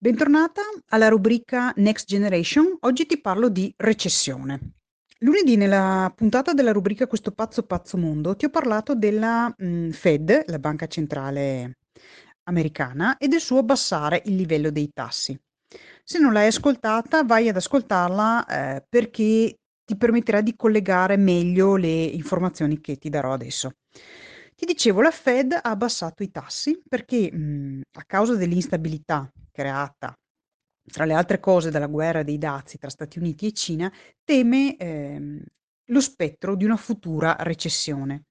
Bentornata alla rubrica Next Generation. Oggi ti parlo di recessione. Lunedì nella puntata della rubrica Questo pazzo pazzo mondo ti ho parlato della mh, Fed, la banca centrale americana, e del suo abbassare il livello dei tassi. Se non l'hai ascoltata, vai ad ascoltarla eh, perché ti permetterà di collegare meglio le informazioni che ti darò adesso. Ti dicevo, la Fed ha abbassato i tassi perché mh, a causa dell'instabilità creata, tra le altre cose, dalla guerra dei dazi tra Stati Uniti e Cina, teme ehm, lo spettro di una futura recessione.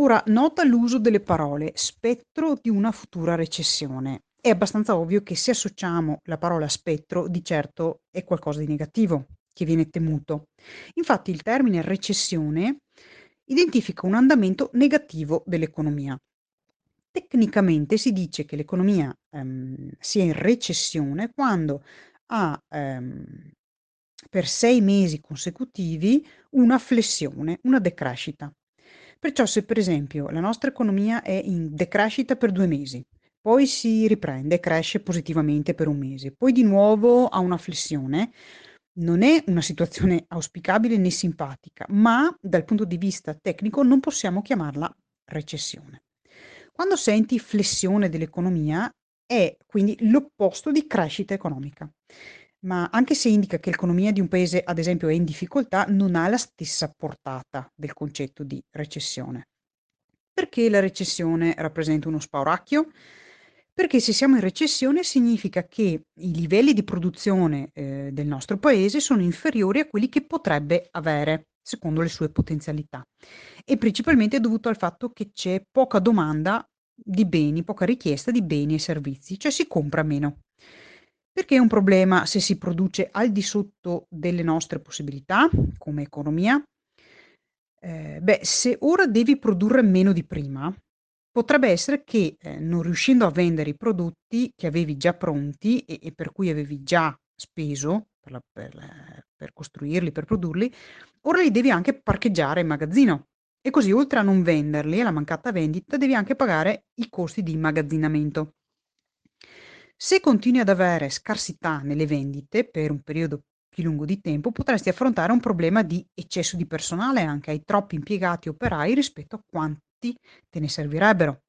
Ora, nota l'uso delle parole spettro di una futura recessione. È abbastanza ovvio che se associamo la parola spettro, di certo è qualcosa di negativo che viene temuto. Infatti il termine recessione identifica un andamento negativo dell'economia. Tecnicamente si dice che l'economia ehm, sia in recessione quando ha ehm, per sei mesi consecutivi una flessione, una decrescita. Perciò se per esempio la nostra economia è in decrescita per due mesi, poi si riprende cresce positivamente per un mese, poi di nuovo ha una flessione, non è una situazione auspicabile né simpatica, ma dal punto di vista tecnico non possiamo chiamarla recessione. Quando senti flessione dell'economia è quindi l'opposto di crescita economica. Ma anche se indica che l'economia di un paese, ad esempio, è in difficoltà, non ha la stessa portata del concetto di recessione. Perché la recessione rappresenta uno spauracchio? Perché se siamo in recessione significa che i livelli di produzione eh, del nostro paese sono inferiori a quelli che potrebbe avere secondo le sue potenzialità e principalmente è dovuto al fatto che c'è poca domanda di beni, poca richiesta di beni e servizi, cioè si compra meno. Perché è un problema se si produce al di sotto delle nostre possibilità come economia? Eh, beh, se ora devi produrre meno di prima, Potrebbe essere che, ehm, non riuscendo a vendere i prodotti che avevi già pronti e e per cui avevi già speso per la per la per costruirli, per produrli, ora li devi anche parcheggiare in magazzino e così oltre a non venderli, alla mancata vendita, devi anche pagare i costi di immagazzinamento. Se continui ad avere scarsità nelle vendite per un periodo più lungo di tempo, potresti affrontare un problema di eccesso di personale anche, hai troppi impiegati operai rispetto a quanti te ne servirebbero.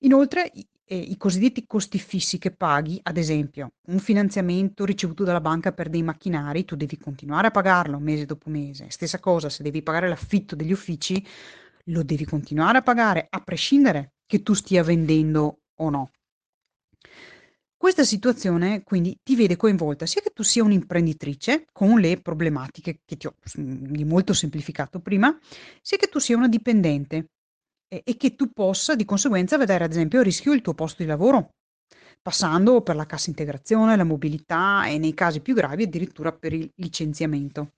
Inoltre i ehm, i cosiddetti costi fissi che paghi, ad esempio un finanziamento ricevuto dalla banca per dei macchinari, tu devi continuare a pagarlo mese dopo mese. Stessa cosa se devi pagare l'affitto degli uffici, lo devi continuare a pagare a prescindere che tu stia vendendo o no. Questa situazione quindi ti vede coinvolta sia che tu sia un'imprenditrice con le problematiche che ti ho molto semplificato prima, sia che tu sia una dipendente e che tu possa di conseguenza vedere ad esempio a rischio il tuo posto di lavoro, passando per la cassa integrazione, la mobilità e nei casi più gravi addirittura per il licenziamento.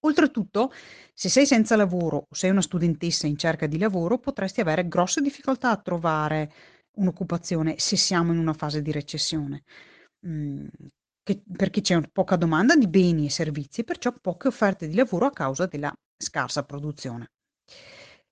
Oltretutto, se sei senza lavoro o sei una studentessa in cerca di lavoro, potresti avere grosse difficoltà a trovare un'occupazione se siamo in una fase di recessione. Mhmm, che perché c'è poca domanda di beni e servizi e perciò poche offerte di lavoro a causa della scarsa produzione.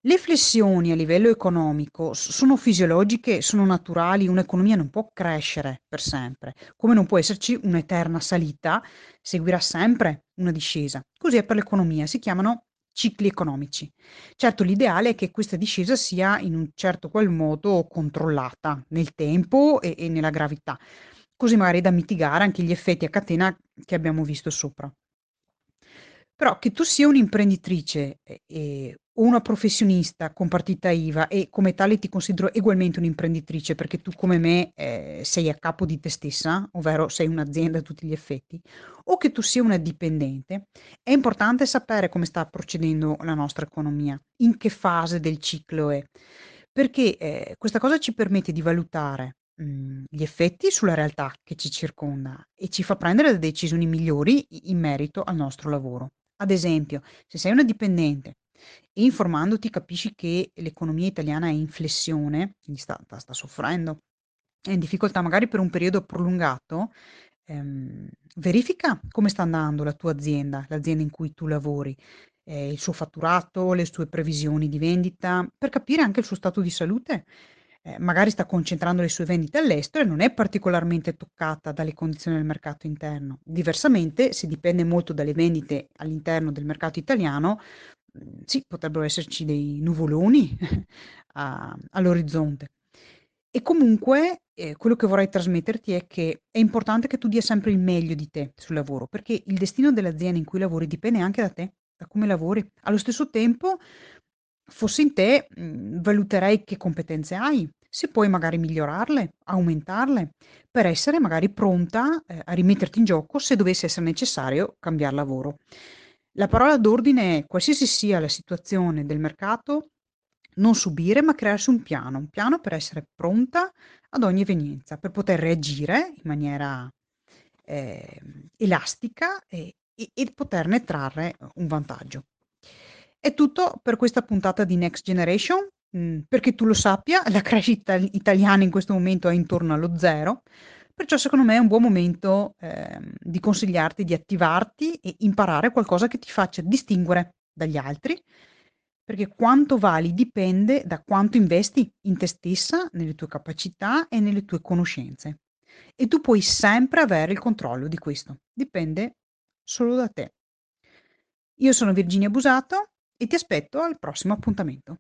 Le flessioni a livello economico sono fisiologiche, sono naturali, un'economia non può crescere per sempre, come non può esserci un'eterna salita, seguirà sempre una discesa. Così è per l'economia, si chiamano cicli economici. Certo, l'ideale è che questa discesa sia in un certo qual modo controllata nel tempo e e nella gravità, così magari da mitigare anche gli effetti a catena che abbiamo visto sopra. Però che tu sia un'imprenditrice, e una professionista con partita IVA e come tale ti considero ugualmente un'imprenditrice perché tu come me, ehm, sei a capo di te stessa, ovvero sei un'azienda a tutti gli effetti, o che tu sia una dipendente, è importante sapere come sta procedendo la nostra economia, in che fase del ciclo è, perché, ehm, questa cosa ci permette di valutare, mhmm, gli effetti sulla realtà che ci circonda e ci fa prendere le decisioni migliori in merito al nostro lavoro. Ad esempio, se sei una dipendente e informandoti capisci che l'economia italiana è in flessione, quindi sta sta soffrendo, è in difficoltà magari per un periodo prolungato, ehm, verifica come sta andando la tua azienda, l'azienda in cui tu lavori, ehm, il suo fatturato, le sue previsioni di vendita, per capire anche il suo stato di salute eh, magari sta concentrando le sue vendite all'estero e non è particolarmente toccata dalle condizioni del mercato interno. Diversamente, se dipende molto dalle vendite all'interno del mercato italiano, sì, potrebbero esserci dei nuvoloni a all'orizzonte. E comunque, ehm, quello che vorrei trasmetterti è che è importante che tu dia sempre il meglio di te sul lavoro, perché il destino dell'azienda in cui lavori dipende anche da te, da come lavori. Allo stesso tempo, fossi in te, mhmm, valuterei che competenze hai, se puoi magari migliorarle, aumentarle, per essere magari pronta, ehm, a rimetterti in gioco se dovesse essere necessario cambiar lavoro. La parola d'ordine è: qualsiasi sia la situazione del mercato, non subire, ma crearsi un piano, un piano per essere pronta ad ogni evenienza, per poter reagire in maniera, ehm, elastica e e e poterne trarre un vantaggio. È tutto per questa puntata di Next Generation. Mhmm, perché tu lo sappia, la crescita italiana in questo momento è intorno allo 0, perciò secondo me è un buon momento, ehm, di consigliarti di attivarti e imparare qualcosa che ti faccia distinguere dagli altri, perché quanto vali dipende da quanto investi in te stessa, nelle tue capacità e nelle tue conoscenze. E tu puoi sempre avere il controllo di questo. Dipende solo da te. Io sono Virginia Busato e ti aspetto al prossimo appuntamento.